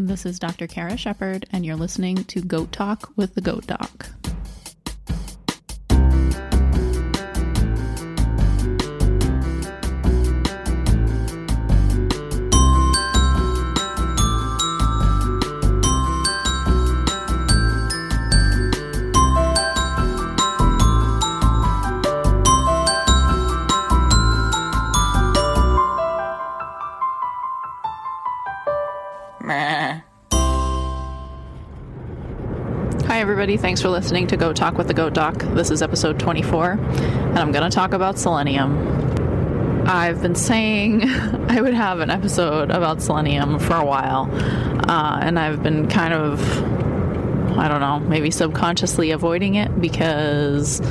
This is Dr. Kara Shepard, and you're listening to Goat Talk with the Goat Doc. Everybody. Thanks for listening to Goat Talk with the Goat Doc. This is episode 24, and I'm going to talk about selenium. I've been saying I would have an episode about selenium for a while, uh, and I've been kind of, I don't know, maybe subconsciously avoiding it because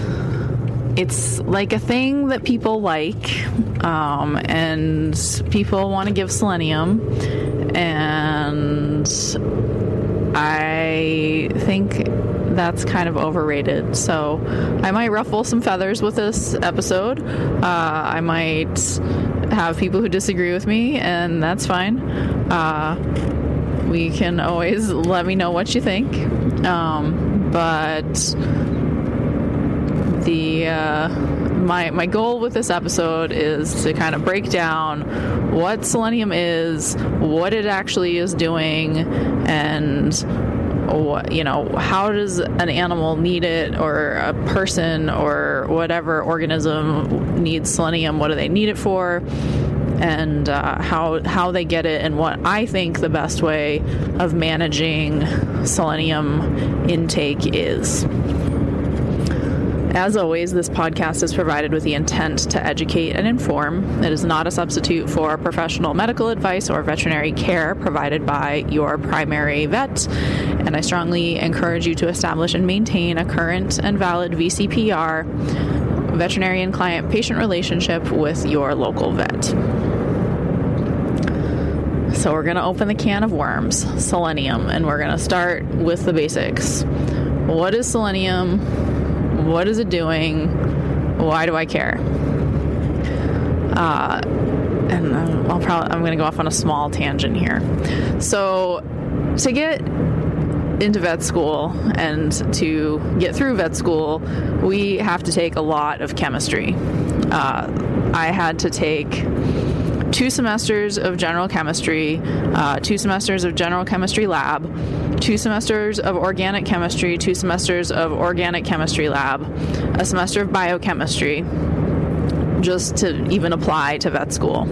it's like a thing that people like, um, and people want to give selenium, and I think that's kind of overrated. So I might ruffle some feathers with this episode. Uh, I might have people who disagree with me, and that's fine. Uh, we can always let me know what you think. Um, but the uh, my my goal with this episode is to kind of break down what selenium is, what it actually is doing, and you know how does an animal need it or a person or whatever organism needs selenium what do they need it for and uh, how how they get it and what I think the best way of managing selenium intake is. As always, this podcast is provided with the intent to educate and inform. It is not a substitute for professional medical advice or veterinary care provided by your primary vet, and I strongly encourage you to establish and maintain a current and valid VCPR, veterinarian client patient relationship with your local vet. So, we're going to open the can of worms, selenium, and we're going to start with the basics. What is selenium? What is it doing? Why do I care? Uh, and I'll probably I'm going to go off on a small tangent here. So, to get into vet school and to get through vet school, we have to take a lot of chemistry. Uh, I had to take two semesters of general chemistry, uh, two semesters of general chemistry lab, two semesters of organic chemistry, two semesters of organic chemistry lab, a semester of biochemistry, just to even apply to vet school.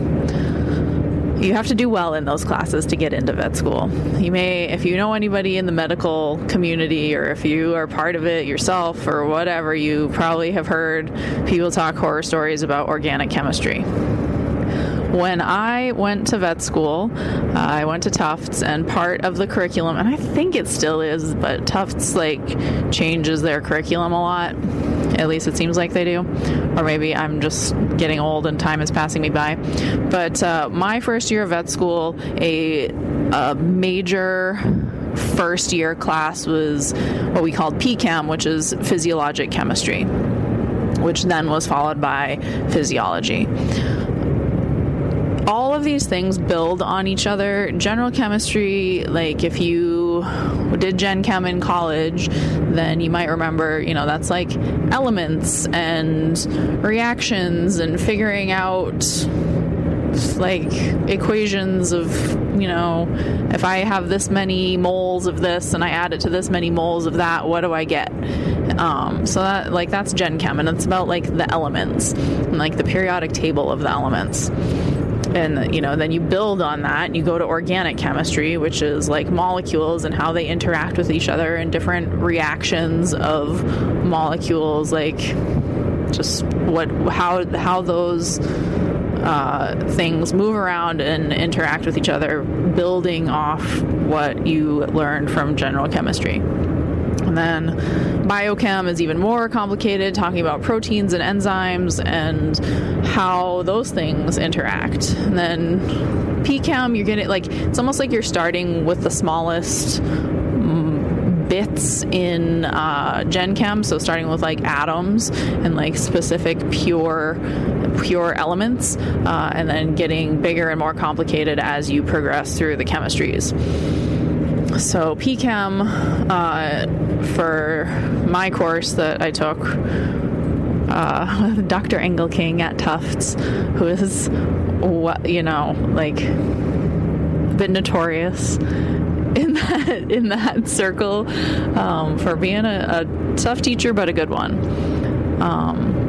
You have to do well in those classes to get into vet school. You may, if you know anybody in the medical community or if you are part of it yourself or whatever, you probably have heard people talk horror stories about organic chemistry when I went to vet school, uh, I went to Tufts, and part of the curriculum, and I think it still is, but Tufts like changes their curriculum a lot. At least it seems like they do. Or maybe I'm just getting old and time is passing me by. But uh, my first year of vet school, a, a major first year class was what we called PCAM, which is physiologic chemistry, which then was followed by physiology all of these things build on each other. General chemistry, like if you did Gen Chem in college, then you might remember, you know, that's like elements and reactions and figuring out like equations of, you know, if I have this many moles of this and I add it to this many moles of that, what do I get? Um, so that like that's Gen Chem and it's about like the elements and like the periodic table of the elements and you know then you build on that. And you go to organic chemistry which is like molecules and how they interact with each other and different reactions of molecules like just what how how those uh, things move around and interact with each other building off what you learned from general chemistry and then biochem is even more complicated, talking about proteins and enzymes and how those things interact. And then PChem, you're getting like, it's almost like you're starting with the smallest bits in uh, Gen Chem, so starting with like atoms and like specific pure pure elements, uh, and then getting bigger and more complicated as you progress through the chemistries so PCAM uh, for my course that I took uh, with Dr. Engelking at Tufts, who is what you know like a bit notorious in that in that circle um, for being a, a, tough teacher, but a good one. Um,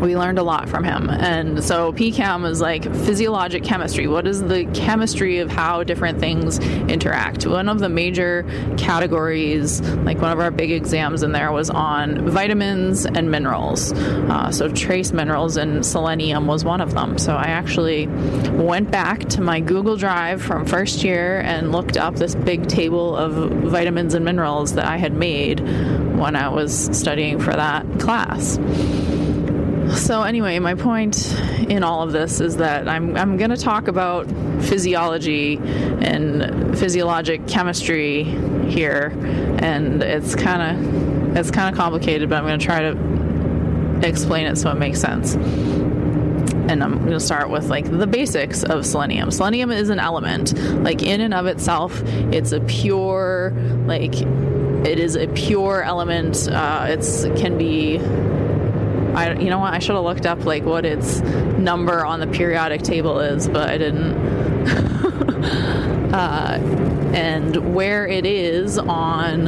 we learned a lot from him. And so PCAM is like physiologic chemistry. What is the chemistry of how different things interact? One of the major categories, like one of our big exams in there, was on vitamins and minerals. Uh, so trace minerals and selenium was one of them. So I actually went back to my Google Drive from first year and looked up this big table of vitamins and minerals that I had made when I was studying for that class. So, anyway, my point in all of this is that I'm, I'm going to talk about physiology and physiologic chemistry here, and it's kind of it's kind of complicated, but I'm going to try to explain it so it makes sense. And I'm going to start with like the basics of selenium. Selenium is an element, like in and of itself, it's a pure like it is a pure element. Uh, it's can be I, you know what? I should have looked up like what its number on the periodic table is, but I didn't. uh, and where it is on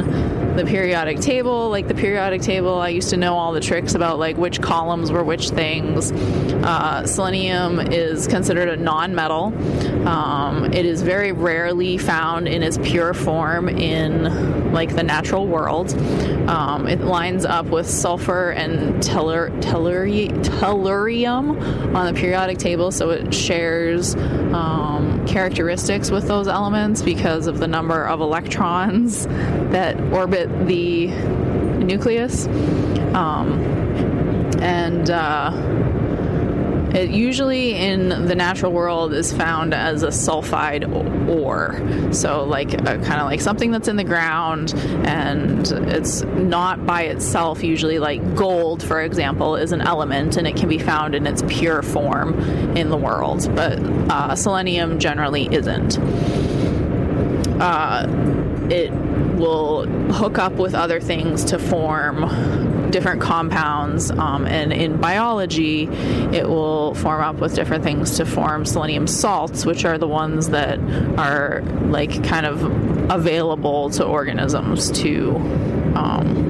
the periodic table. Like the periodic table, I used to know all the tricks about like which columns were which things. Uh, selenium is considered a non-metal. Um, it is very rarely found in its pure form in like the natural world. Um, it lines up with sulfur and tellur- telluri- tellurium on the periodic table, so it shares um, characteristics with those elements because of the number of electrons that orbit the nucleus. Um, and uh, it usually in the natural world is found as a sulfide ore. So, like, kind of like something that's in the ground and it's not by itself, usually, like gold, for example, is an element and it can be found in its pure form in the world. But uh, selenium generally isn't. Uh, it will hook up with other things to form different compounds. Um, and in biology, it will form up with different things to form selenium salts, which are the ones that are like kind of available to organisms to. Um,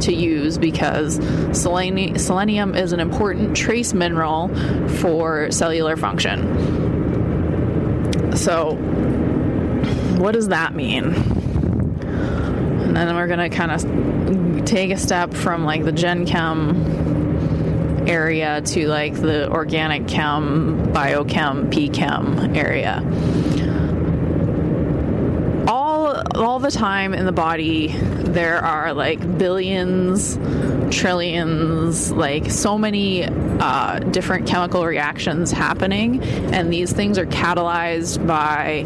to use because seleni- selenium is an important trace mineral for cellular function. So, what does that mean? And then we're going to kind of take a step from like the gen chem area to like the organic chem, biochem, p chem area. All all the time in the body there are like billions trillions, like so many uh, different chemical reactions happening, and these things are catalyzed by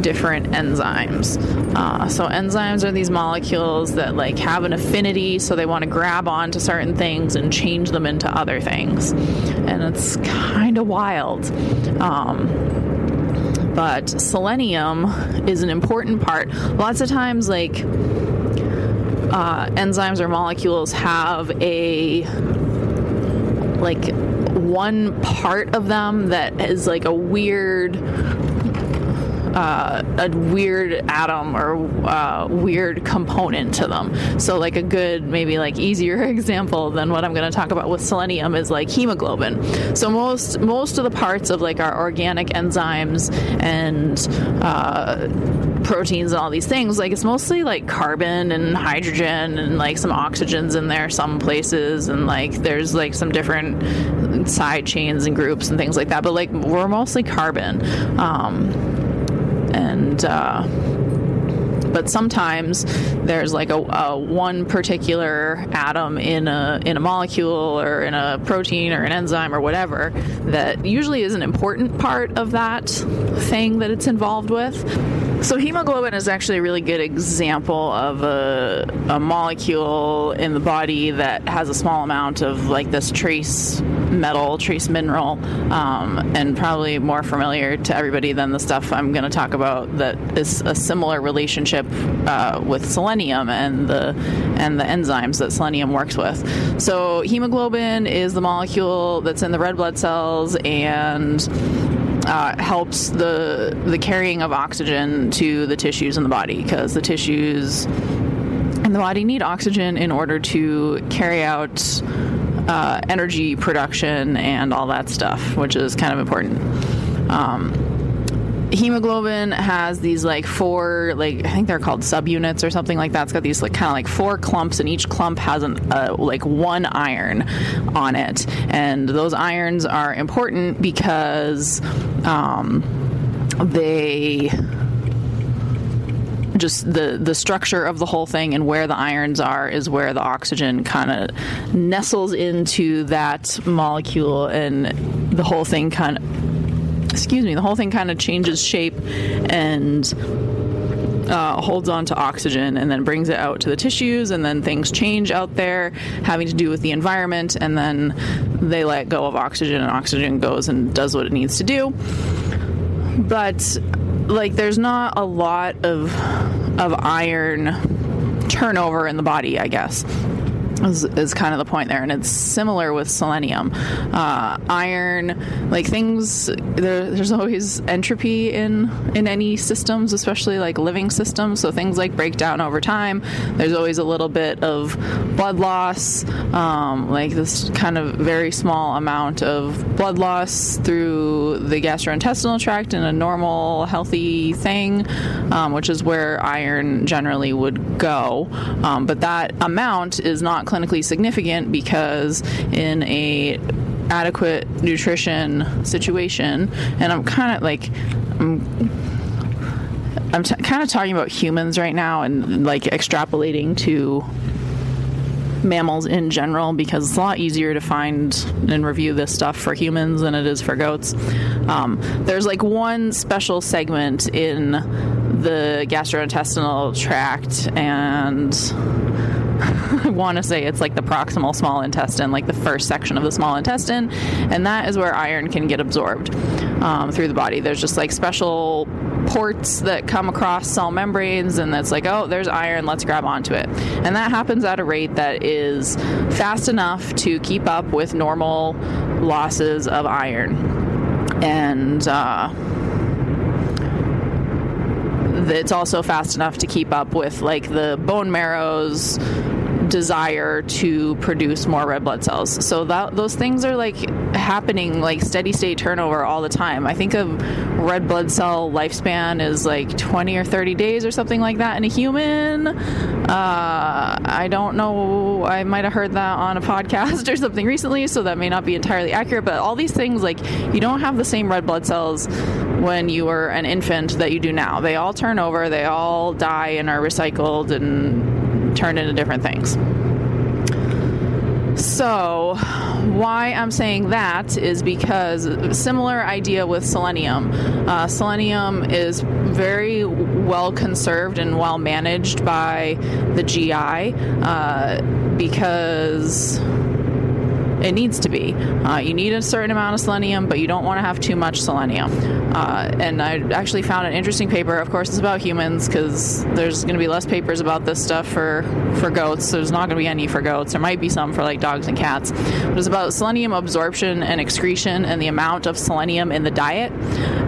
different enzymes. Uh, so enzymes are these molecules that like have an affinity, so they want to grab onto certain things and change them into other things, and it's kind of wild. Um, but selenium is an important part. Lots of times, like uh, enzymes or molecules have a like one part of them that is like a weird uh, a weird atom or uh, weird component to them. So, like a good, maybe like easier example than what I'm going to talk about with selenium is like hemoglobin. So most most of the parts of like our organic enzymes and uh, proteins and all these things, like it's mostly like carbon and hydrogen and like some oxygens in there some places, and like there's like some different side chains and groups and things like that. But like we're mostly carbon. Um, and uh, but sometimes there's like a, a, one particular atom in a in a molecule or in a protein or an enzyme or whatever that usually is an important part of that thing that it's involved with. So hemoglobin is actually a really good example of a, a molecule in the body that has a small amount of like this trace metal, trace mineral, um, and probably more familiar to everybody than the stuff I'm going to talk about that is a similar relationship uh, with selenium and the and the enzymes that selenium works with. So hemoglobin is the molecule that's in the red blood cells and uh, helps the the carrying of oxygen to the tissues in the body because the tissues in the body need oxygen in order to carry out uh, energy production and all that stuff, which is kind of important. Um, hemoglobin has these like four like i think they're called subunits or something like that. It's got these like kind of like four clumps and each clump has an uh, like one iron on it. And those irons are important because um, they just the the structure of the whole thing and where the irons are is where the oxygen kind of nestles into that molecule and the whole thing kind of excuse me the whole thing kind of changes shape and uh, holds on to oxygen and then brings it out to the tissues, and then things change out there having to do with the environment, and then they let go of oxygen, and oxygen goes and does what it needs to do. But like there's not a lot of of iron turnover in the body, I guess. Is, is kind of the point there, and it's similar with selenium. Uh, iron, like things, there, there's always entropy in in any systems, especially like living systems. So things like break down over time. There's always a little bit of blood loss, um, like this kind of very small amount of blood loss through the gastrointestinal tract in a normal, healthy thing, um, which is where iron generally would go. Um, but that amount is not clinically significant because in a adequate nutrition situation, and I'm kind of like I'm I'm t- kind of talking about humans right now and like extrapolating to mammals in general because it's a lot easier to find and review this stuff for humans than it is for goats. Um, there's like one special segment in the gastrointestinal tract and Want to say it's like the proximal small intestine, like the first section of the small intestine, and that is where iron can get absorbed um, through the body. There's just like special ports that come across cell membranes, and that's like, oh, there's iron, let's grab onto it. And that happens at a rate that is fast enough to keep up with normal losses of iron. And, uh, it's also fast enough to keep up with like the bone marrow's desire to produce more red blood cells. So that those things are like happening like steady state turnover all the time. I think a red blood cell lifespan is like 20 or 30 days or something like that in a human. Uh, I don't know. I might have heard that on a podcast or something recently, so that may not be entirely accurate. But all these things, like you don't have the same red blood cells when you were an infant that you do now. They all turn over. They all die and are recycled and turned into different things. So, why I'm saying that is because similar idea with selenium. Uh, selenium is very well conserved and well managed by the GI uh, because it needs to be. Uh, you need a certain amount of selenium, but you don't want to have too much selenium. Uh, and I actually found an interesting paper. Of course, it's about humans because there's going to be less papers about this stuff for for goats. There's not going to be any for goats. There might be some for like dogs and cats. But it's about selenium absorption and excretion and the amount of selenium in the diet.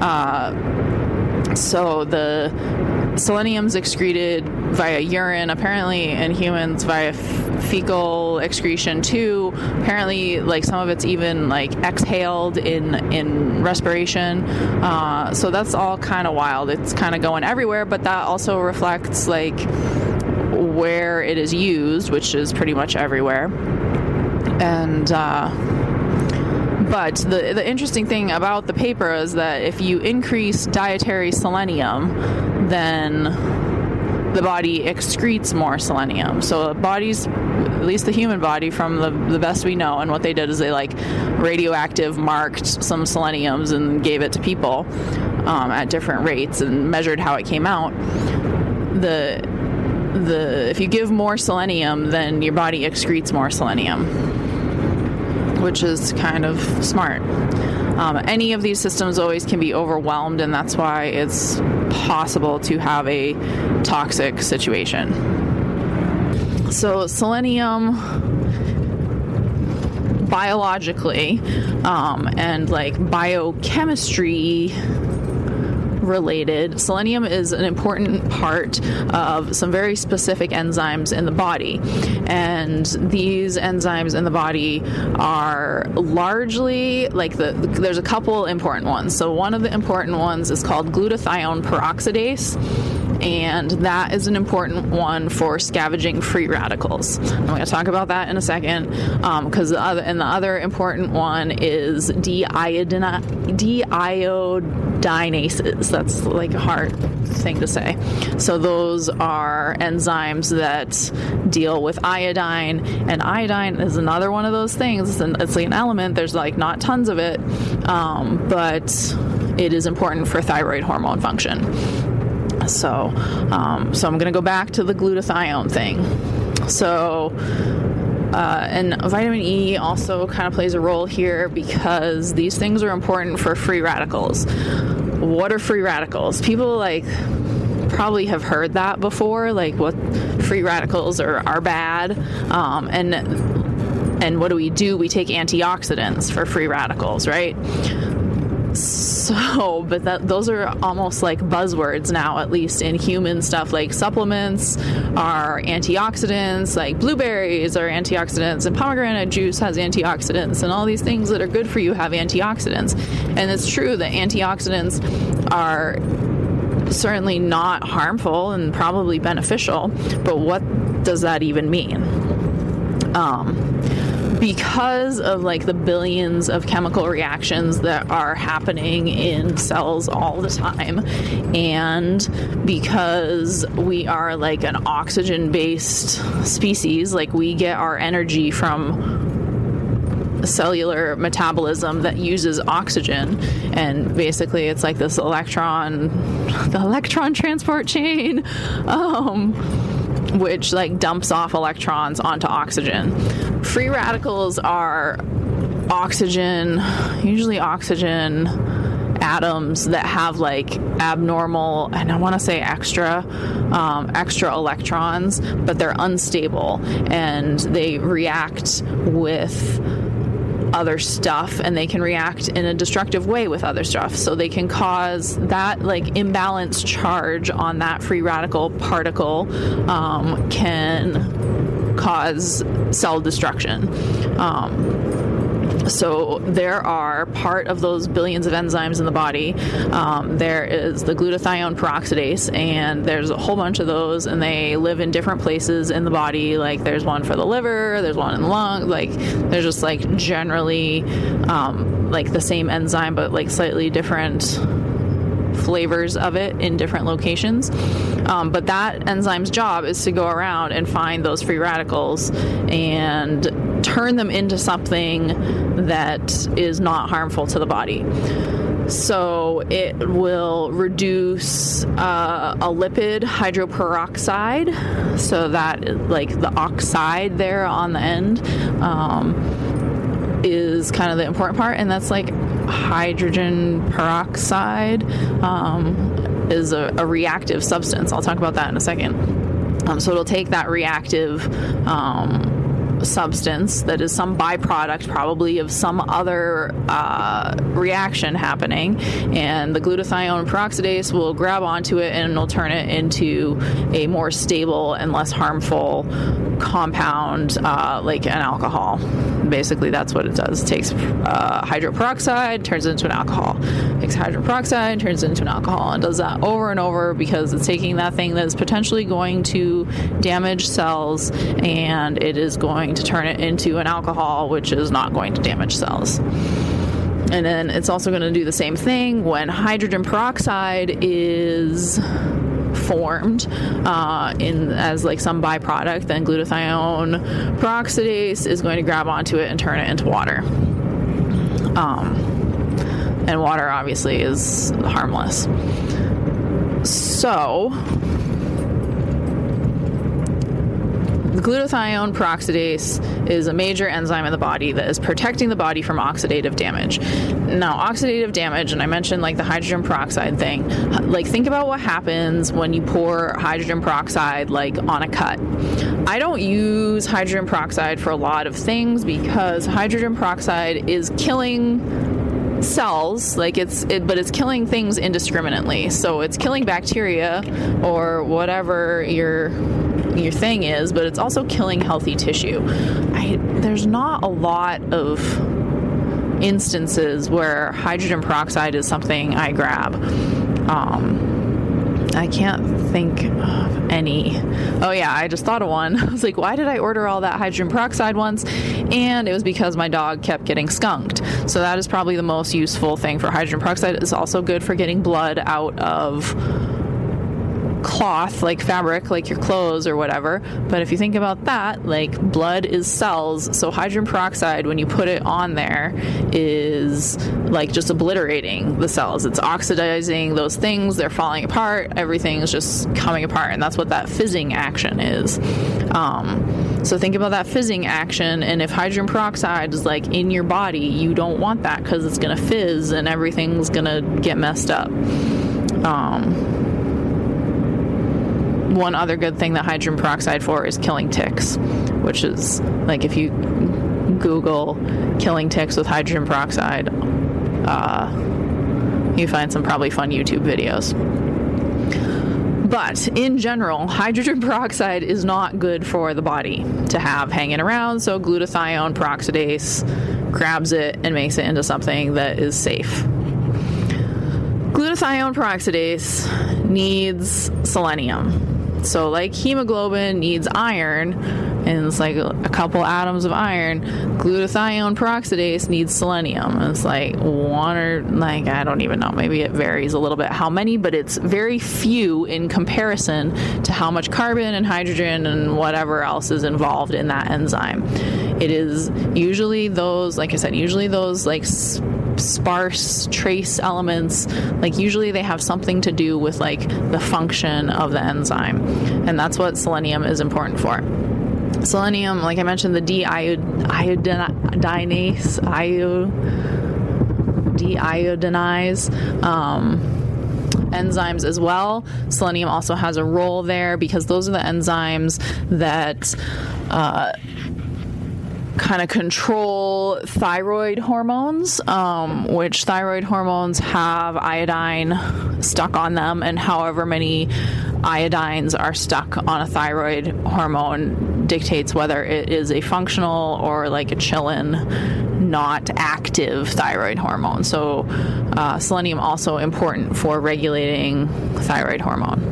Uh, so the selenium's excreted via urine, apparently in humans via fecal excretion too. Apparently, like some of it's even like exhaled in in respiration. Uh, so that's all kind of wild. It's kind of going everywhere, but that also reflects like where it is used, which is pretty much everywhere. And uh, but the the interesting thing about the paper is that if you increase dietary selenium, then the body excretes more selenium. So body's at least the human body from the, the best we know and what they did is they like radioactive marked some seleniums and gave it to people um, at different rates and measured how it came out the the if you give more selenium then your body excretes more selenium which is kind of smart. Um, any of these systems always can be overwhelmed, and that's why it's possible to have a toxic situation. So, selenium biologically um, and like biochemistry related, selenium is an important part of some very specific enzymes in the body. And these enzymes in the body are largely like the, there's a couple important ones. So, one of the important ones is called glutathione peroxidase and that is an important one for scavenging free radicals. I'm going to talk about that in a second because um, the other and the other important one is deiodinases. That's like a hard thing to say. So those are enzymes that deal with iodine, and iodine is another one of those things. It's, it's like an element. There's like not tons of it, um, but it is important for thyroid hormone function. So, um, so I'm going to go back to the glutathione thing. So, uh, and vitamin E also kind of plays a role here because these things are important for free radicals. What are free radicals? People like probably have heard that before, like what free radicals are, are bad. Um, and and what do we do? We take antioxidants for free radicals, right? So, but that those are almost like buzzwords now, at least in human stuff. Like supplements are antioxidants, like blueberries are antioxidants, and pomegranate juice has antioxidants, and all these things that are good for you have antioxidants. And it's true that antioxidants are certainly not harmful and probably beneficial, but what does that even mean? Um, because of like the billions of chemical reactions that are happening in cells all the time and because we are like an oxygen based species like we get our energy from cellular metabolism that uses oxygen and basically it's like this electron the electron transport chain. Um, which like dumps off electrons onto oxygen. Free radicals are oxygen, usually oxygen atoms that have like abnormal and I want to say extra um, extra electrons, but they're unstable and they react with other stuff and they can react in a destructive way with other stuff. So they can cause that like imbalanced charge on that free radical particle um, can cause cell destruction. Um, so there are part of those billions of enzymes in the body. Um, there is the glutathione peroxidase, and there's a whole bunch of those, and they live in different places in the body. Like there's one for the liver, there's one in the lung. Like there's just like generally um, like the same enzyme, but like slightly different flavors of it in different locations. Um, but that enzyme's job is to go around and find those free radicals and turn them into something that is not harmful to the body. So it will reduce uh, a lipid hydroperoxide, so that like the oxide there on the end um, is kind of the important part, and that's like hydrogen peroxide um, is a, a, reactive substance. I'll talk about that in a second. Um, so it'll take that reactive um, substance that is some byproduct probably of some other uh, reaction happening. And the glutathione peroxidase will grab onto it and it'll turn it into a more stable and less harmful compound uh, like an alcohol. Basically that's what it does. It takes uh, hydroperoxide turns it into an alcohol. Takes hydroperoxide turns it into an alcohol and does that over and over because it's taking that thing that is potentially going to damage cells and it is going going to turn it into an alcohol, which is not going to damage cells. And then it's also going to do the same thing when hydrogen peroxide is formed uh, in as like some byproduct. Then glutathione peroxidase is going to grab onto it and turn it into water. Um, and water obviously is harmless. So the glutathione peroxidase is a major enzyme in the body that is protecting the body from oxidative damage. Now, oxidative damage, and I mentioned like the hydrogen peroxide thing, like think about what happens when you pour hydrogen peroxide like on a cut. I don't use hydrogen peroxide for a lot of things because hydrogen peroxide is killing cells like it's it, but it's killing things indiscriminately so it's killing bacteria or whatever your your thing is but it's also killing healthy tissue I, there's not a lot of instances where hydrogen peroxide is something i grab um, I can't think of any. Oh, yeah, I just thought of one. I was like, why did I order all that hydrogen peroxide once? And it was because my dog kept getting skunked. So, that is probably the most useful thing for hydrogen peroxide. It's also good for getting blood out of cloth, like fabric, like your clothes or whatever. But if you think about that, like blood is cells. So hydrogen peroxide, when you put it on there, is like just obliterating the cells. It's oxidizing those things, they're falling apart, everything's just coming apart. And that's what that fizzing action is. Um, so think about that fizzing action, and if hydrogen peroxide is like in your body, you don't want that because it's gonna fizz and everything's gonna get messed up. Um, one other good thing that hydrogen peroxide for is killing ticks, which is like if you Google killing ticks with hydrogen peroxide, uh, you find some probably fun YouTube videos. But in general, hydrogen peroxide is not good for the body to have hanging around, so glutathione peroxidase grabs it and makes it into something that is safe. Glutathione peroxidase needs selenium. So, like hemoglobin needs iron, and it's like a couple atoms of iron. Glutathione peroxidase needs selenium. And it's like one or like I don't even know. Maybe it varies a little bit how many, but it's very few in comparison to how much carbon and hydrogen and whatever else is involved in that enzyme. It is usually those, like I said, usually those like sparse trace elements like usually they have something to do with like the function of the enzyme and that's what selenium is important for selenium like i mentioned the deiodinase io deiodinize um, enzymes as well. Selenium also has a role there because those are the enzymes that uh, kind of control thyroid hormones, um, which thyroid hormones have iodine stuck on them, and however many iodines are stuck on a thyroid hormone dictates whether it is a functional or like a chillin not active thyroid hormone. So, uh, selenium also important for regulating thyroid hormone.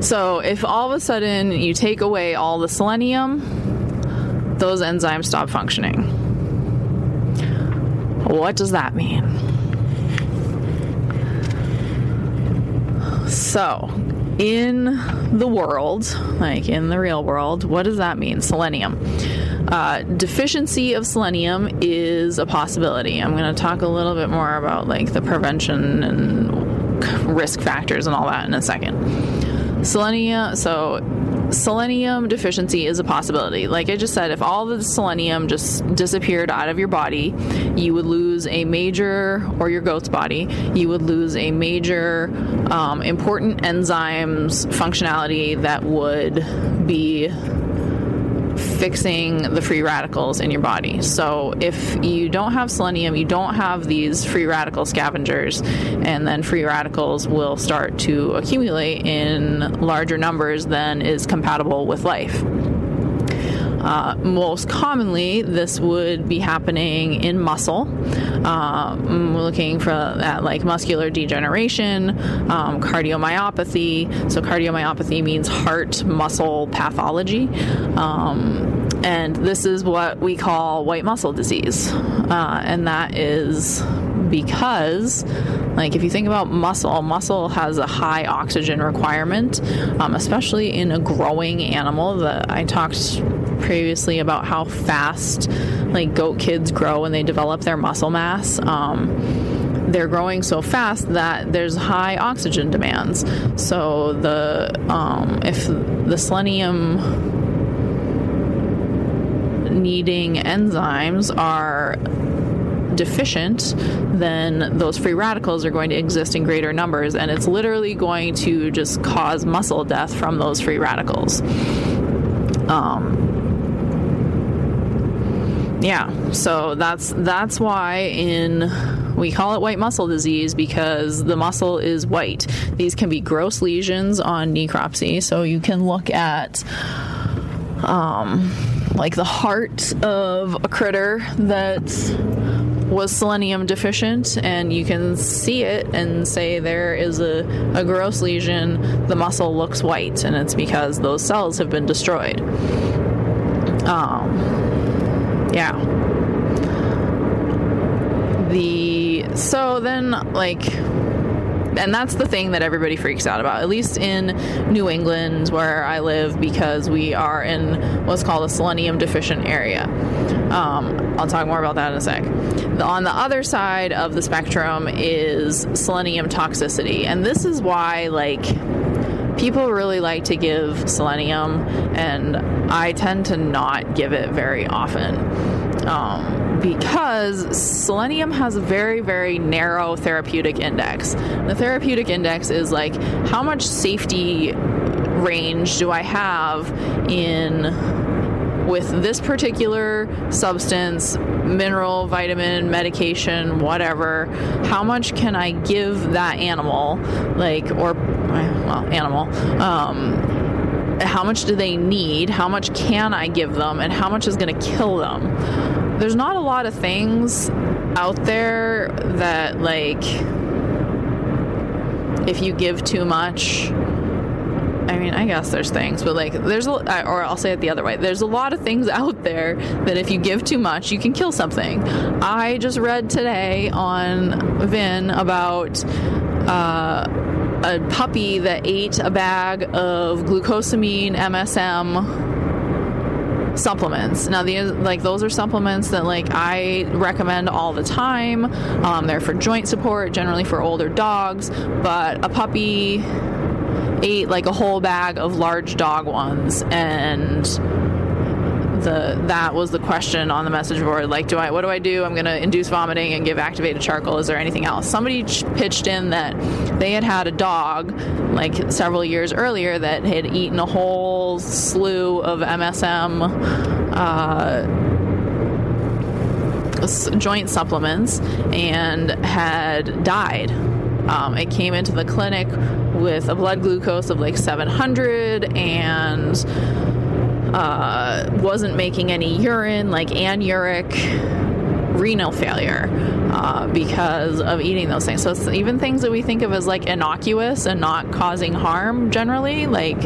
So, if all of a sudden you take away all the selenium, those enzymes stop functioning. What does that mean? So, in the world, like in the real world, what does that mean? Selenium. Uh, deficiency of selenium is a possibility. I'm going to talk a little bit more about like the prevention and risk factors and all that in a second. Selenium, so selenium deficiency is a possibility. Like I just said, if all the selenium just disappeared out of your body, you would lose a major, or your goat's body, you would lose a major um, important enzymes functionality that would be fixing the free radicals in your body. So if you don't have selenium, you don't have these free radical scavengers, and then free radicals will start to accumulate in larger numbers than is compatible with life. Uh, most commonly, this would be happening in muscle. Um, we're looking for that like muscular degeneration, um, cardiomyopathy. So, cardiomyopathy means heart muscle pathology. Um, and this is what we call white muscle disease. Uh, and that is because like if you think about muscle muscle has a high oxygen requirement um, especially in a growing animal that i talked previously about how fast like goat kids grow when they develop their muscle mass. Um, they're growing so fast that there's high oxygen demands. So the um, if the selenium needing enzymes are deficient, then those free radicals are going to exist in greater numbers, and it's literally going to just cause muscle death from those free radicals. Um, yeah, so that's that's why in we call it white muscle disease because the muscle is white. These can be gross lesions on necropsy, so you can look at um, like the heart of a critter that was selenium deficient, and you can see it and say there is a, a gross lesion. The muscle looks white, and it's because those cells have been destroyed. Um, yeah. The so then like and that's the thing that everybody freaks out about, at least in New England where I live, because we are in what's called a selenium deficient area. Um, I'll talk more about that in a sec. On the other side of the spectrum is selenium toxicity, and this is why, like, people really like to give selenium, and I tend to not give it very often. Um, because selenium has a very, very narrow therapeutic index. The therapeutic index is like how much safety range do I have in with this particular substance, mineral, vitamin, medication, whatever, how much can I give that animal, like, or, well, animal, um, how much do they need? How much can I give them? And how much is going to kill them? there's not a lot of things out there that like if you give too much I mean, I guess there's things, but like, there's a, or I'll say it the other way. There's a lot of things out there that if you give too much, you can kill something. I just read today on Vin about uh, a puppy that ate a bag of glucosamine MSM supplements. Now, these like those are supplements that like I recommend all the time. Um, they're for joint support, generally for older dogs. But a puppy ate like a whole bag of large dog ones and the that was the question on the message board. Like, do I what do I do? I'm going to induce vomiting and give activated charcoal. Is there anything else? Somebody ch- pitched in that they had had a dog like several years earlier that had eaten a whole slew of MSM. Uh, joint supplements and had died. Um, it came into the clinic with a blood glucose of like 700 and uh, wasn't making any urine, like anuric renal failure uh, because of eating those things. So even things that we think of as like innocuous and not causing harm generally, like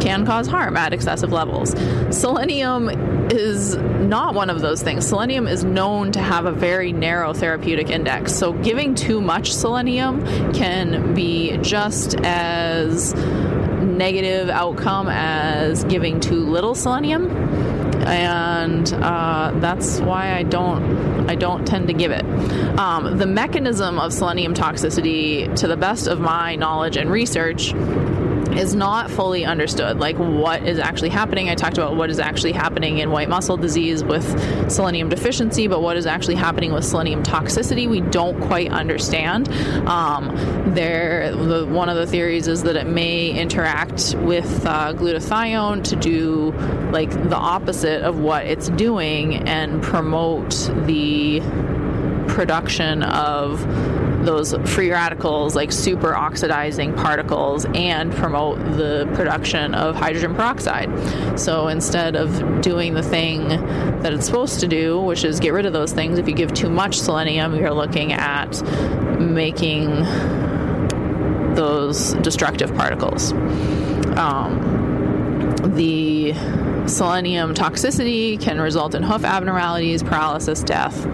can cause harm at excessive levels. Selenium is not one of those things. Selenium is known to have a very narrow therapeutic index. So giving too much selenium can be just as negative outcome as giving too little selenium, and uh, that's why I don't I don't tend to give it. Um, the mechanism of selenium toxicity, to the best of my knowledge and research, is not fully understood. Like what is actually happening. I talked about what is actually happening in white muscle disease with selenium deficiency, but what is actually happening with selenium toxicity, we don't quite understand. Um, there, the, one of the theories is that it may interact with uh, glutathione to do like the opposite of what it's doing and promote the production of those free radicals, like super oxidizing particles, and promote the production of hydrogen peroxide. So instead of doing the thing that it's supposed to do, which is get rid of those things, if you give too much selenium, you're looking at making those destructive particles. Um, the selenium toxicity can result in hoof abnormalities, paralysis, death.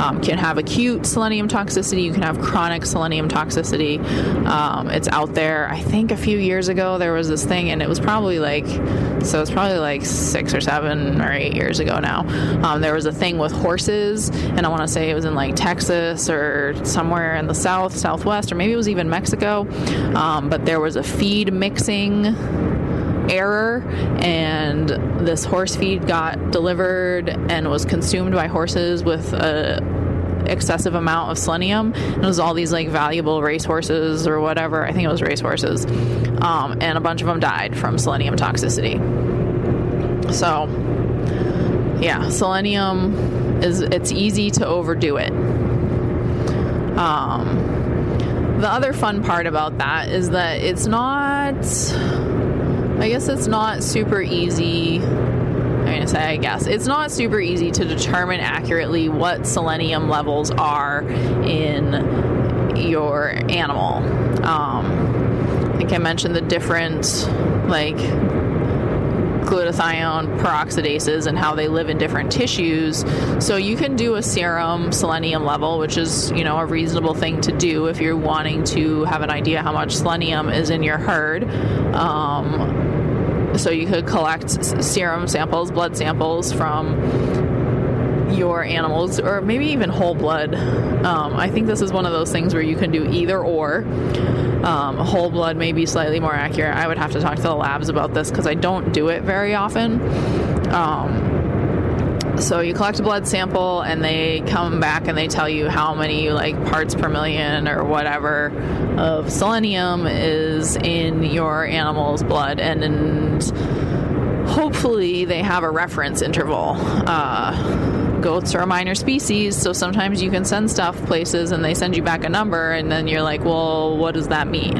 Um, can have acute selenium toxicity. You can have chronic selenium toxicity. Um, it's out there. I think a few years ago there was this thing, and it was probably like so it's probably like six or seven or eight years ago now. Um, there was a thing with horses, and I want to say it was in like Texas or somewhere in the south, southwest, or maybe it was even Mexico. Um, but there was a feed mixing error and this horse feed got delivered and was consumed by horses with a excessive amount of selenium. And it was all these like valuable race horses or whatever. I think it was racehorses um, and a bunch of them died from selenium toxicity. So yeah selenium is it's easy to overdo it. Um, the other fun part about that is that it's not I guess it's not super easy. I'm going to say, I guess. It's not super easy to determine accurately what selenium levels are in your animal. Um, I think I mentioned the different, like, glutathione peroxidases and how they live in different tissues. So you can do a serum selenium level, which is, you know, a reasonable thing to do if you're wanting to have an idea how much selenium is in your herd. Um, so you could collect serum samples, blood samples from your animals, or maybe even whole blood. Um, I think this is one of those things where you can do either or. Um, whole blood may be slightly more accurate. I would have to talk to the labs about this because I don't do it very often. Um, so you collect a blood sample and they come back and they tell you how many like parts per million or whatever of selenium is in your animal's blood and, and hopefully they have a reference interval. Uh, goats are a minor species, so sometimes you can send stuff places and they send you back a number, and then you're like, well, what does that mean?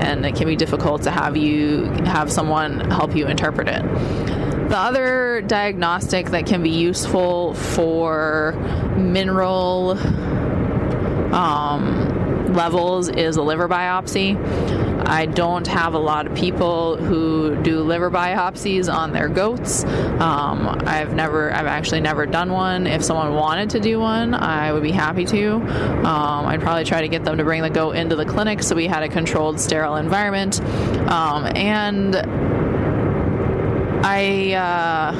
And it can be difficult to have you have someone help you interpret it. The other diagnostic that can be useful for mineral um, levels is a liver biopsy. I don't have a lot of people who do liver biopsies on their goats. Um, I've never, I've actually never done one. If someone wanted to do one, I would be happy to. Um, I'd probably try to get them to bring the goat into the clinic so we had a controlled, sterile environment. Um, and I uh,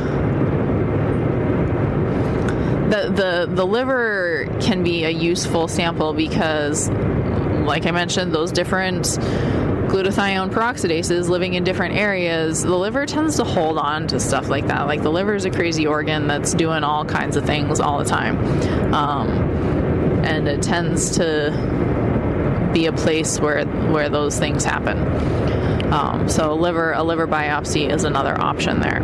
the the the liver can be a useful sample because, like I mentioned, those different glutathione peroxidases living in different areas, the liver tends to hold on to stuff like that. Like the liver is a crazy organ that's doing all kinds of things all the time, um, and it tends to be a place where where those things happen. Um, so liver a liver biopsy is another option there.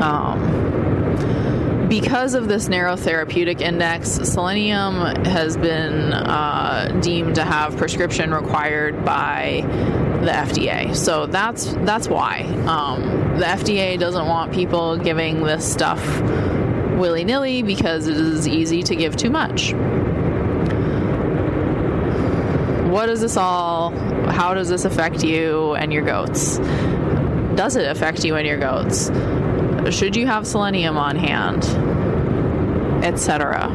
Um, because of this narrow therapeutic index, selenium has been uh, deemed to have prescription required by the FDA. So that's that's why um, the FDA doesn't want people giving this stuff willy nilly because it is easy to give too much what does this all, how does this affect you and your goats? Does it affect you and your goats? Should you have selenium on hand? Etc.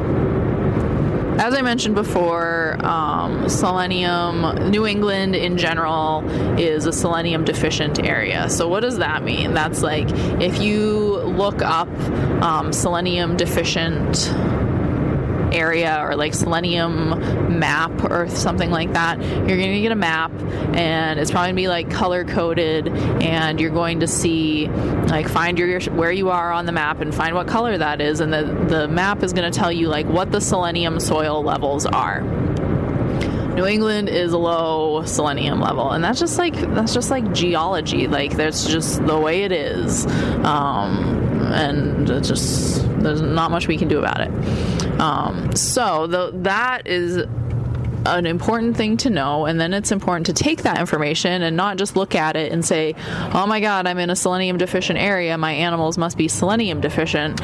As I mentioned before, um, selenium, New England in general, is a selenium deficient area. So, what does that mean? That's like if you look up um, selenium deficient area or like selenium map or something like that, you're going to get a map and it's probably going to be like color coded and you're going to see like find your where you are on the map and find what color that is and the the map is going to tell you like what the selenium soil levels are. New England is a low selenium level, and that's just like that's just like geology. Like that's just the way it is, um, and it's just there's not much we can do about it. Um, so the, that is an important thing to know and then it's important to take that information and not just look at it and say oh my god i'm in a selenium deficient area. My animals must be selenium deficient.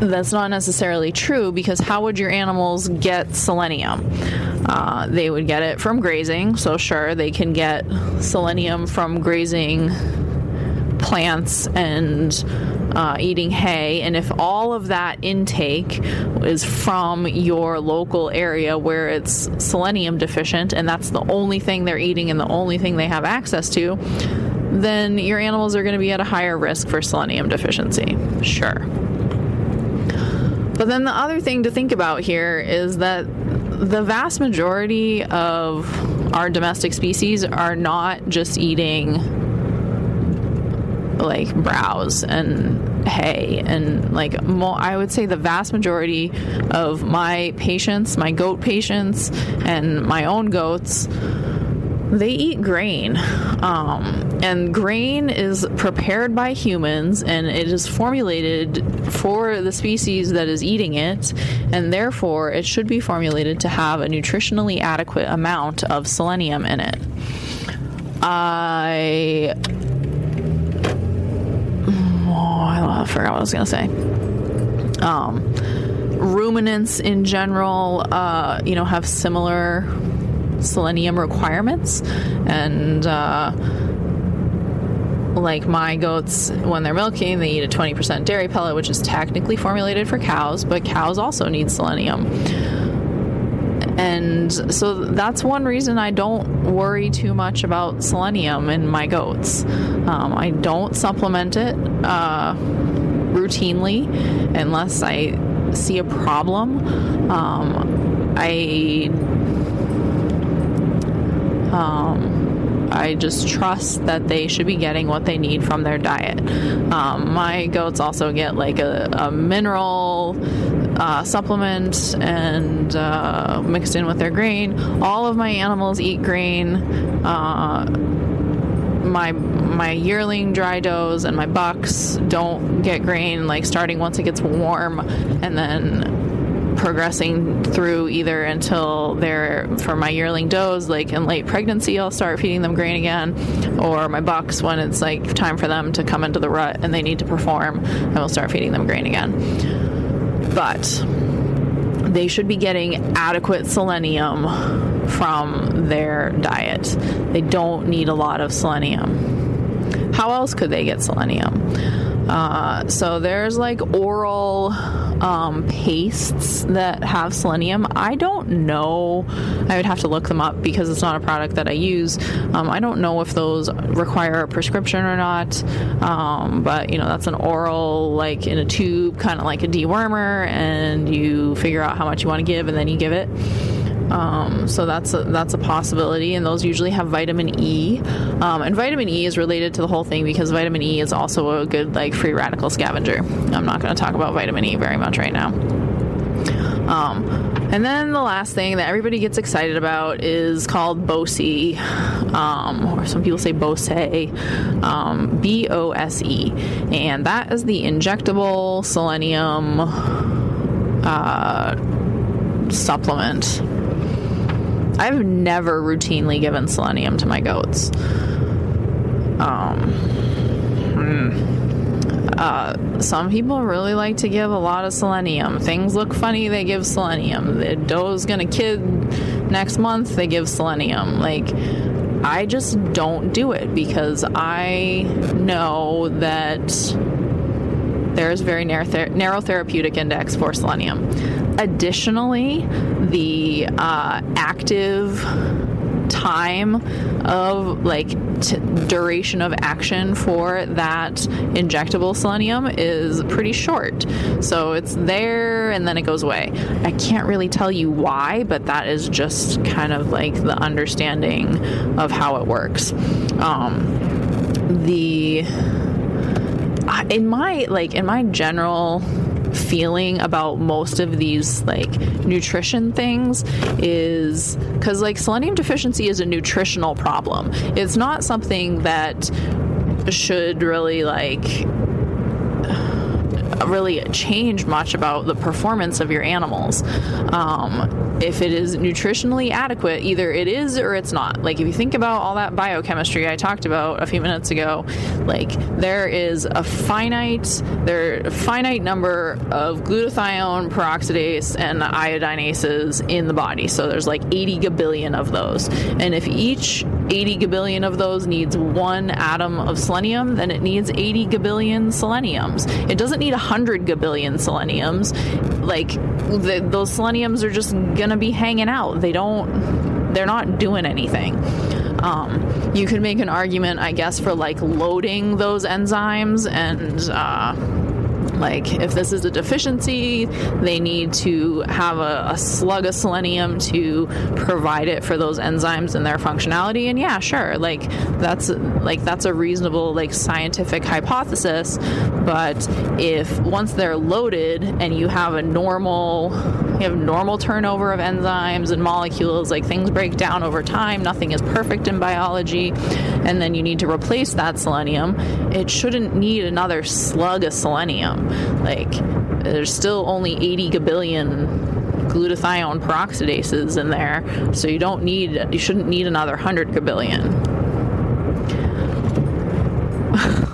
That's not necessarily true because how would your animals get selenium? Uh, they would get it from grazing so sure they can get selenium from grazing plants and uh, eating hay, and if all of that intake is from your local area where it's selenium deficient, and that's the only thing they're eating and the only thing they have access to, then your animals are going to be at a higher risk for selenium deficiency. Sure. But then the other thing to think about here is that the vast majority of our domestic species are not just eating like browse and hay and like I would say the vast majority of my patients, my goat patients, and my own goats they eat grain. Um, and grain is prepared by humans and it is formulated for the species that is eating it, and therefore it should be formulated to have a nutritionally adequate amount of selenium in it. I. Oh, I forgot what I was going to say. Um, ruminants in general, uh, you know, have similar selenium requirements and uh, like my goats when they're milking they eat a 20% dairy pellet which is technically formulated for cows but cows also need selenium and so that's one reason I don't worry too much about selenium in my goats. Um, I don't supplement it uh, routinely unless I see a problem. Um, I um, I just trust that they should be getting what they need from their diet. Um, my goats also get like a, a mineral uh, supplement and uh, mixed in with their grain. All of my animals eat grain. Uh, my my yearling dry does and my bucks don't get grain like starting once it gets warm and then progressing through either until they're for my yearling does like in late pregnancy I'll start feeding them grain again or my bucks when it's like time for them to come into the rut and they need to perform I will start feeding them grain again but they should be getting adequate selenium from their diet. They don't need a lot of selenium. How else could they get selenium uh, so there's like oral um, pastes that have selenium. I don't know. I would have to look them up because it's not a product that I use. Um, I don't know if those require a prescription or not. Um, but you know, that's an oral, like in a tube, kind of like a dewormer, and you figure out how much you want to give, and then you give it. Um, so that's a, that's a possibility, and those usually have vitamin E. Um, and vitamin E is related to the whole thing because vitamin E is also a good like free radical scavenger. I'm not going to talk about vitamin E very much right now. Um, and then the last thing that everybody gets excited about is called BOSE, um, or some people say BOSE, um, B O S E. And that is the injectable selenium uh, supplement. I've never routinely given selenium to my goats. Um, hmm. uh, some people really like to give a lot of selenium. Things look funny, they give selenium. The doe's gonna kid next month, they give selenium. Like, I just don't do it because I know that there's very narrow, ther- narrow therapeutic index for selenium. Additionally, the uh, active time of like t- duration of action for that injectable selenium is pretty short. So it's there and then it goes away. I can't really tell you why, but that is just kind of like the understanding of how it works. Um, the in my like in my general feeling about most of these like nutrition things is because like selenium deficiency is a nutritional problem. It's not something that should really like really change much about the performance of your animals. Um, if it is nutritionally adequate, either it is or it's not. Like if you think about all that biochemistry I talked about a few minutes ago, like there is a finite there a finite number of glutathione, peroxidase, and iodinases in the body. So there's like 80 gabillion of those, and if each 80 gabillion of those needs one atom of selenium, then it needs 80 gabillion seleniums. It doesn't need 100 gabillion seleniums. Like, the, those seleniums are just gonna be hanging out. They don't, they're not doing anything. Um, you could make an argument, I guess, for like loading those enzymes and, uh, like, if this is a deficiency, they need to have a, a, slug of selenium to provide it for those enzymes and their functionality. And yeah, sure, like that's like that's a reasonable like scientific hypothesis. But if once they're loaded and you have a normal you have normal turnover of enzymes and molecules, like things break down over time, nothing is perfect in biology, and then you need to replace that selenium, it shouldn't need another slug of selenium. Like, there's still only 80 gabillion glutathione peroxidases in there, so you don't need, you shouldn't need another 100 gabillion.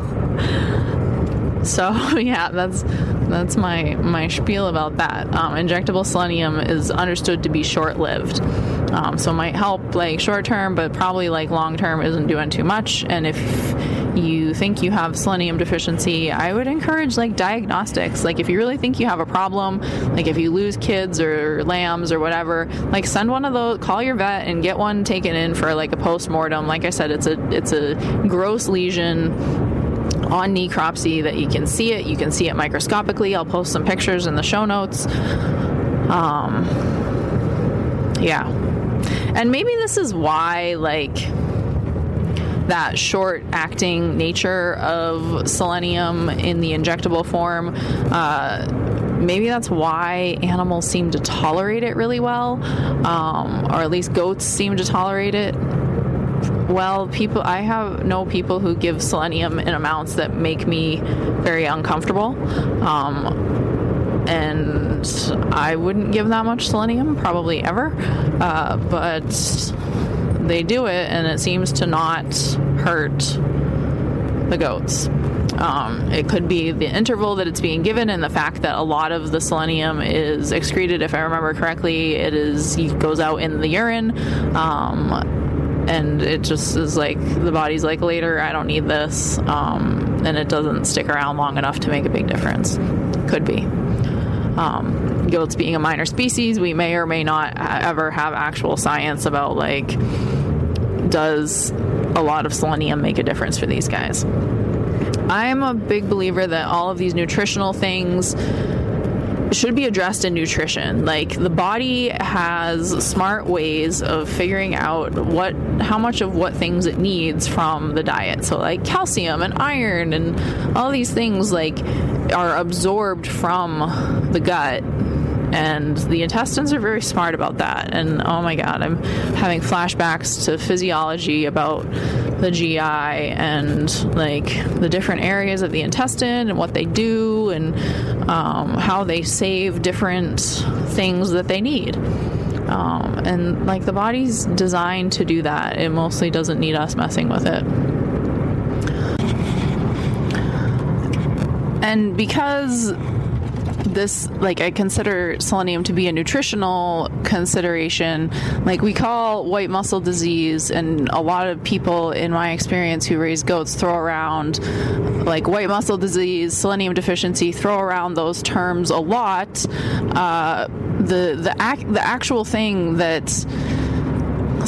so yeah, that's that's my my spiel about that. Um, injectable selenium is understood to be short lived, um, so might help like short term, but probably like long term isn't doing too much. And if you think you have selenium deficiency, I would encourage like diagnostics. Like if you really think you have a problem, like if you lose kids or lambs or whatever, like send one of those, call your vet and get one taken in for like a post mortem. Like I said, it's a it's a gross lesion on necropsy that you can see it. You can see it microscopically. I'll post some pictures in the show notes. Um, yeah. And maybe this is why, like, that short acting nature of selenium in the injectable form. Uh, maybe that's why animals seem to tolerate it really well, um, or at least goats seem to tolerate it well, people, I have know people who give selenium in amounts that make me very uncomfortable. Um, and I wouldn't give that much selenium, probably ever. Uh, but they do it, and it seems to not hurt the goats. Um, it could be the interval that it's being given and the fact that a lot of the selenium is excreted. If I remember correctly, it is goes out in the urine. Um, and it just is like the body's like later I don't need this um, and it doesn't stick around long enough to make a big difference could be um, goats being a minor species we may or may not ever have actual science about like does a lot of selenium make a difference for these guys I'm a big believer that all of these nutritional things should be addressed in nutrition. Like the body has smart ways of figuring out what how much of what things it needs from the diet. So like calcium and iron and all these things like are absorbed from the gut and the intestines are very smart about that. And oh my god, I'm having flashbacks to physiology about the GI and like the different areas of the intestine and what they do and um, how they save different things that they need. Um, and like the body's designed to do that. It mostly doesn't need us messing with it. And because this like I consider selenium to be a nutritional consideration. Like we call white muscle disease, and a lot of people in my experience who raise goats throw around like white muscle disease, selenium deficiency, throw around those terms a lot. Uh, the the ac- the actual thing that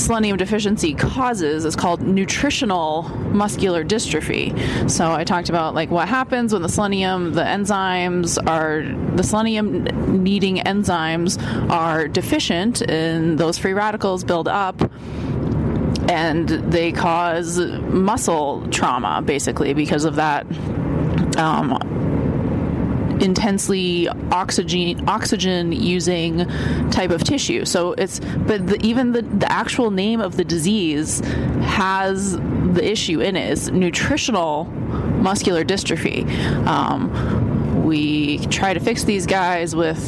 selenium deficiency causes is called nutritional muscular dystrophy. So I talked about like what happens when the selenium, the enzymes are the selenium needing enzymes are deficient and those free radicals build up and they cause muscle trauma basically because of that um, intensely oxygen oxygen using type of tissue. So it's but the, even the the actual name of the disease has the issue in it. It's nutritional muscular dystrophy. Um, we try to fix these guys with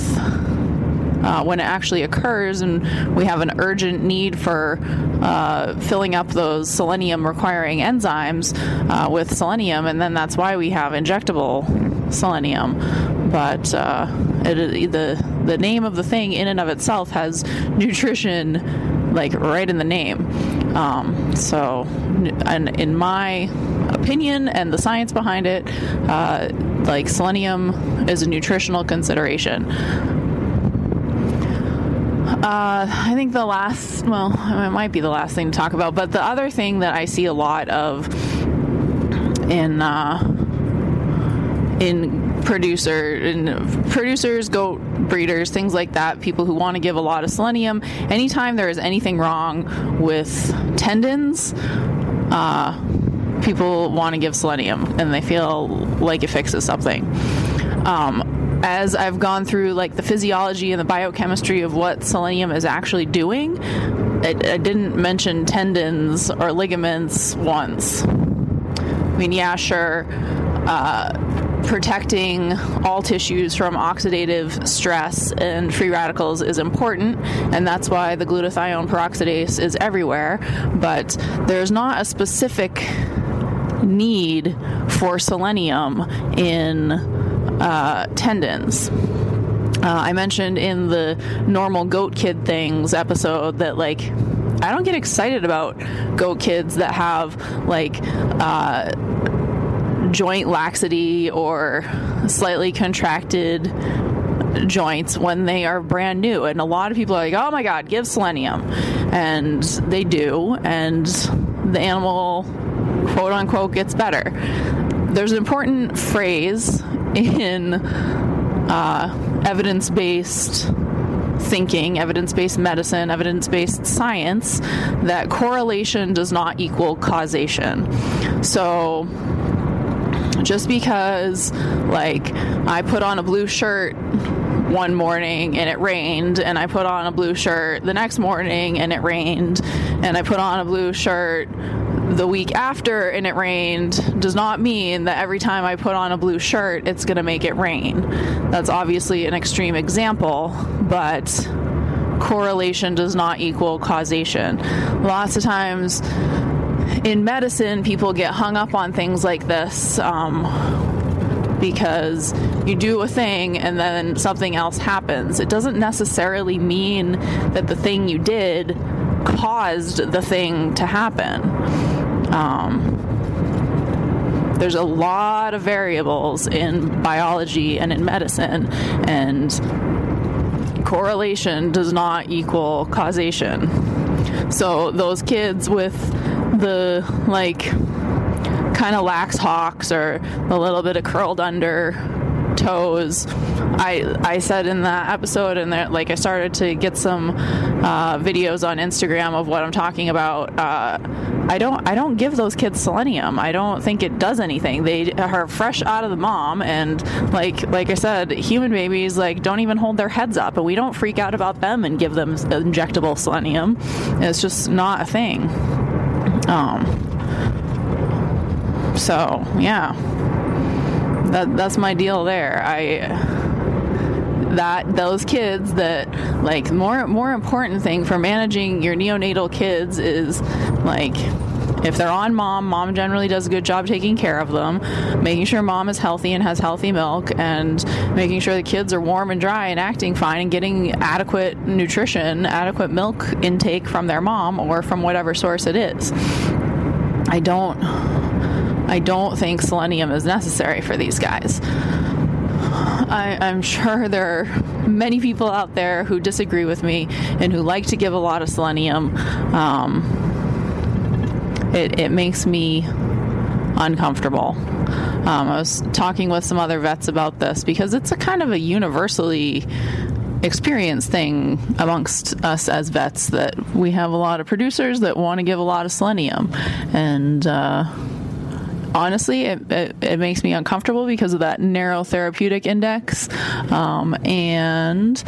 uh, when it actually occurs, and we have an urgent need for uh, filling up those selenium requiring enzymes uh, with selenium, and then that's why we have injectable selenium. But uh, it, the the name of the thing in and of itself has nutrition like right in the name. Um, so, and in my opinion and the science behind it, uh, like selenium is a nutritional consideration. Uh, I think the last, well, it might be the last thing to talk about, but the other thing that I see a lot of in uh, in producer in producers, goat breeders, things like that, people who want to give a lot of selenium. Anytime there is anything wrong with tendons, uh, people want to give selenium, and they feel like it fixes something. Um, as I've gone through like the physiology and the biochemistry of what selenium is actually doing, it, I didn't mention tendons or ligaments once. I mean, yeah, sure. Uh, protecting all tissues from oxidative stress and free radicals is important, and that's why the glutathione peroxidase is everywhere. But there's not a specific need for selenium in uh, tendons. Uh, I mentioned in the normal goat kid things episode that like I don't get excited about goat kids that have like uh, joint laxity or slightly contracted joints when they are brand new. And a lot of people are like, oh my God, give selenium. And they do. And the animal, quote unquote, gets better. There's an important phrase in uh, evidence based thinking, evidence based medicine, evidence based science, that correlation does not equal causation. So, just because, like, I put on a blue shirt one morning and it rained, and I put on a blue shirt the next morning and it rained, and I put on a blue shirt the week after and it rained does not mean that every time I put on a blue shirt, it's going to make it rain. That's obviously an extreme example, but correlation does not equal causation. Lots of times in medicine, people get hung up on things like this. Um, because you do a thing and then something else happens. It doesn't necessarily mean that the thing you did caused the thing to happen. Um, there's a lot of variables in biology and in medicine, and correlation does not equal causation. So, those kids with the like kind of lax hocks or a little bit of curled under toes. I I said in that episode, and that like I started to get some uh, videos on Instagram of what I'm talking about. Uh, I don't I don't give those kids selenium. I don't think it does anything. They are fresh out of the mom, and like like I said, human babies like don't even hold their heads up, and we don't freak out about them and give them injectable selenium. It's just not a thing. Um. So yeah that that's my deal there. I that those kids that like more more important thing for managing your neonatal kids is like if they're on mom, mom generally does a good job taking care of them, making sure mom is healthy and has healthy milk, and making sure the kids are warm and dry and acting fine and getting adequate nutrition, adequate milk intake from their mom or from whatever source it is. I don't I don't think selenium is necessary for these guys. I, am sure there are many people out there who disagree with me and who like to give a lot of selenium. Um, it, it makes me uncomfortable. Um, I was talking with some other vets about this because it's a kind of a universally experienced thing amongst us as vets that we have a lot of producers that want to give a lot of selenium and uh, honestly, it, it, it, makes me uncomfortable because of that narrow therapeutic index. Um, and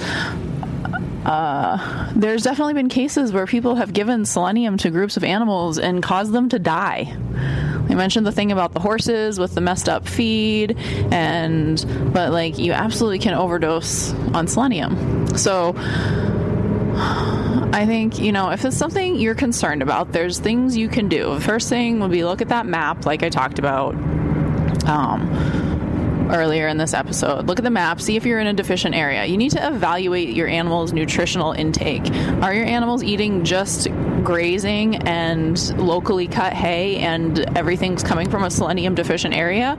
uh, there's definitely been cases where people have given selenium to groups of animals and caused them to die. I mentioned the thing about the horses with the messed up feed, and but like you absolutely can overdose on selenium. So I think, you know, if it's something you're concerned about, there's things you can do. The first thing would be look at that map, like I talked about um, earlier in this episode. Look at the map, see if you're in a deficient area. You need to evaluate your animal's nutritional intake. Are your animals eating just grazing and locally cut hay and everything's coming from a selenium deficient area?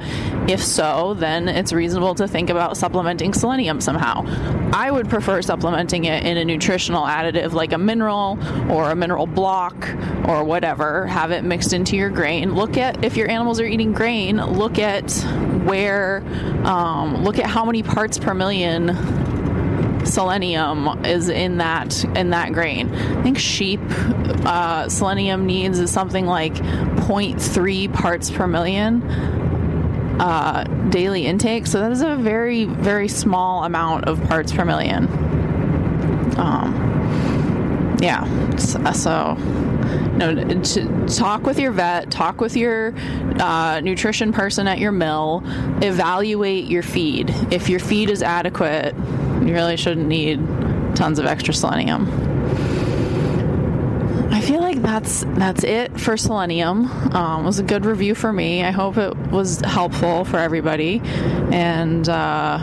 If so, then it's reasonable to think about supplementing selenium somehow. I would prefer supplementing it in a nutritional additive like a mineral or a mineral block or whatever. Have it mixed into your grain. Look at if your animals are eating grain, look at where, um, look at how many parts per million selenium is in that in that grain. I think sheep uh, selenium needs is something like 0.3 parts per million uh, daily intake. So that is a very very small amount of parts per million. Um, yeah. So. so no, to talk with your vet, talk with your uh, nutrition person at your mill, evaluate your feed. If your feed is adequate, you really shouldn't need tons of extra selenium. I feel like that's that's it for selenium. Um, it was a good review for me. I hope it was helpful for everybody. And uh,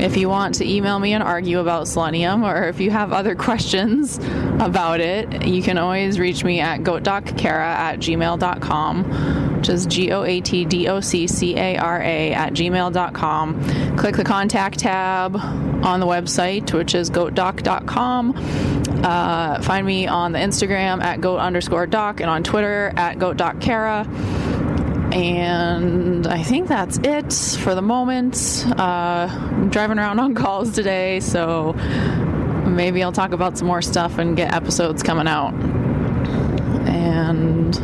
if you want to email me and argue about selenium, or if you have other questions about it, you can always reach me at goatdoccara at gmail.com, which is G O A T D O C C A R A at gmail.com. Click the contact tab on the website, which is goatdoc.com. Uh, find me on the Instagram at goat underscore doc and on Twitter at goatdoccara. And I think that's it for the moment. Uh, I'm driving around on calls today, so maybe I'll talk about some more stuff and get episodes coming out. And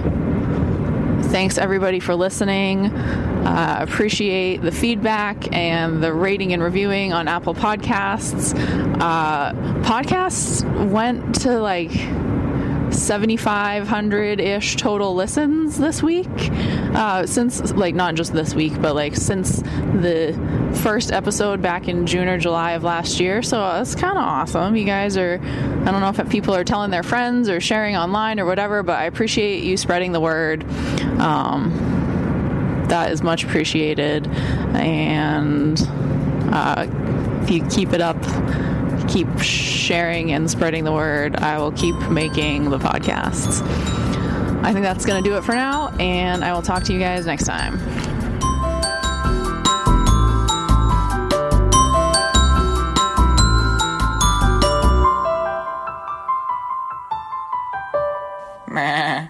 thanks everybody for listening. Uh, appreciate the feedback and the rating and reviewing on Apple Podcasts. Uh, podcasts went to like 7,500 ish total listens this week. Uh, since, like, not just this week, but like since the first episode back in June or July of last year. So it's kind of awesome. You guys are, I don't know if people are telling their friends or sharing online or whatever, but I appreciate you spreading the word. Um, that is much appreciated. And uh, if you keep it up, keep sharing and spreading the word, I will keep making the podcasts. I think that's going to do it for now, and I will talk to you guys next time. Meh.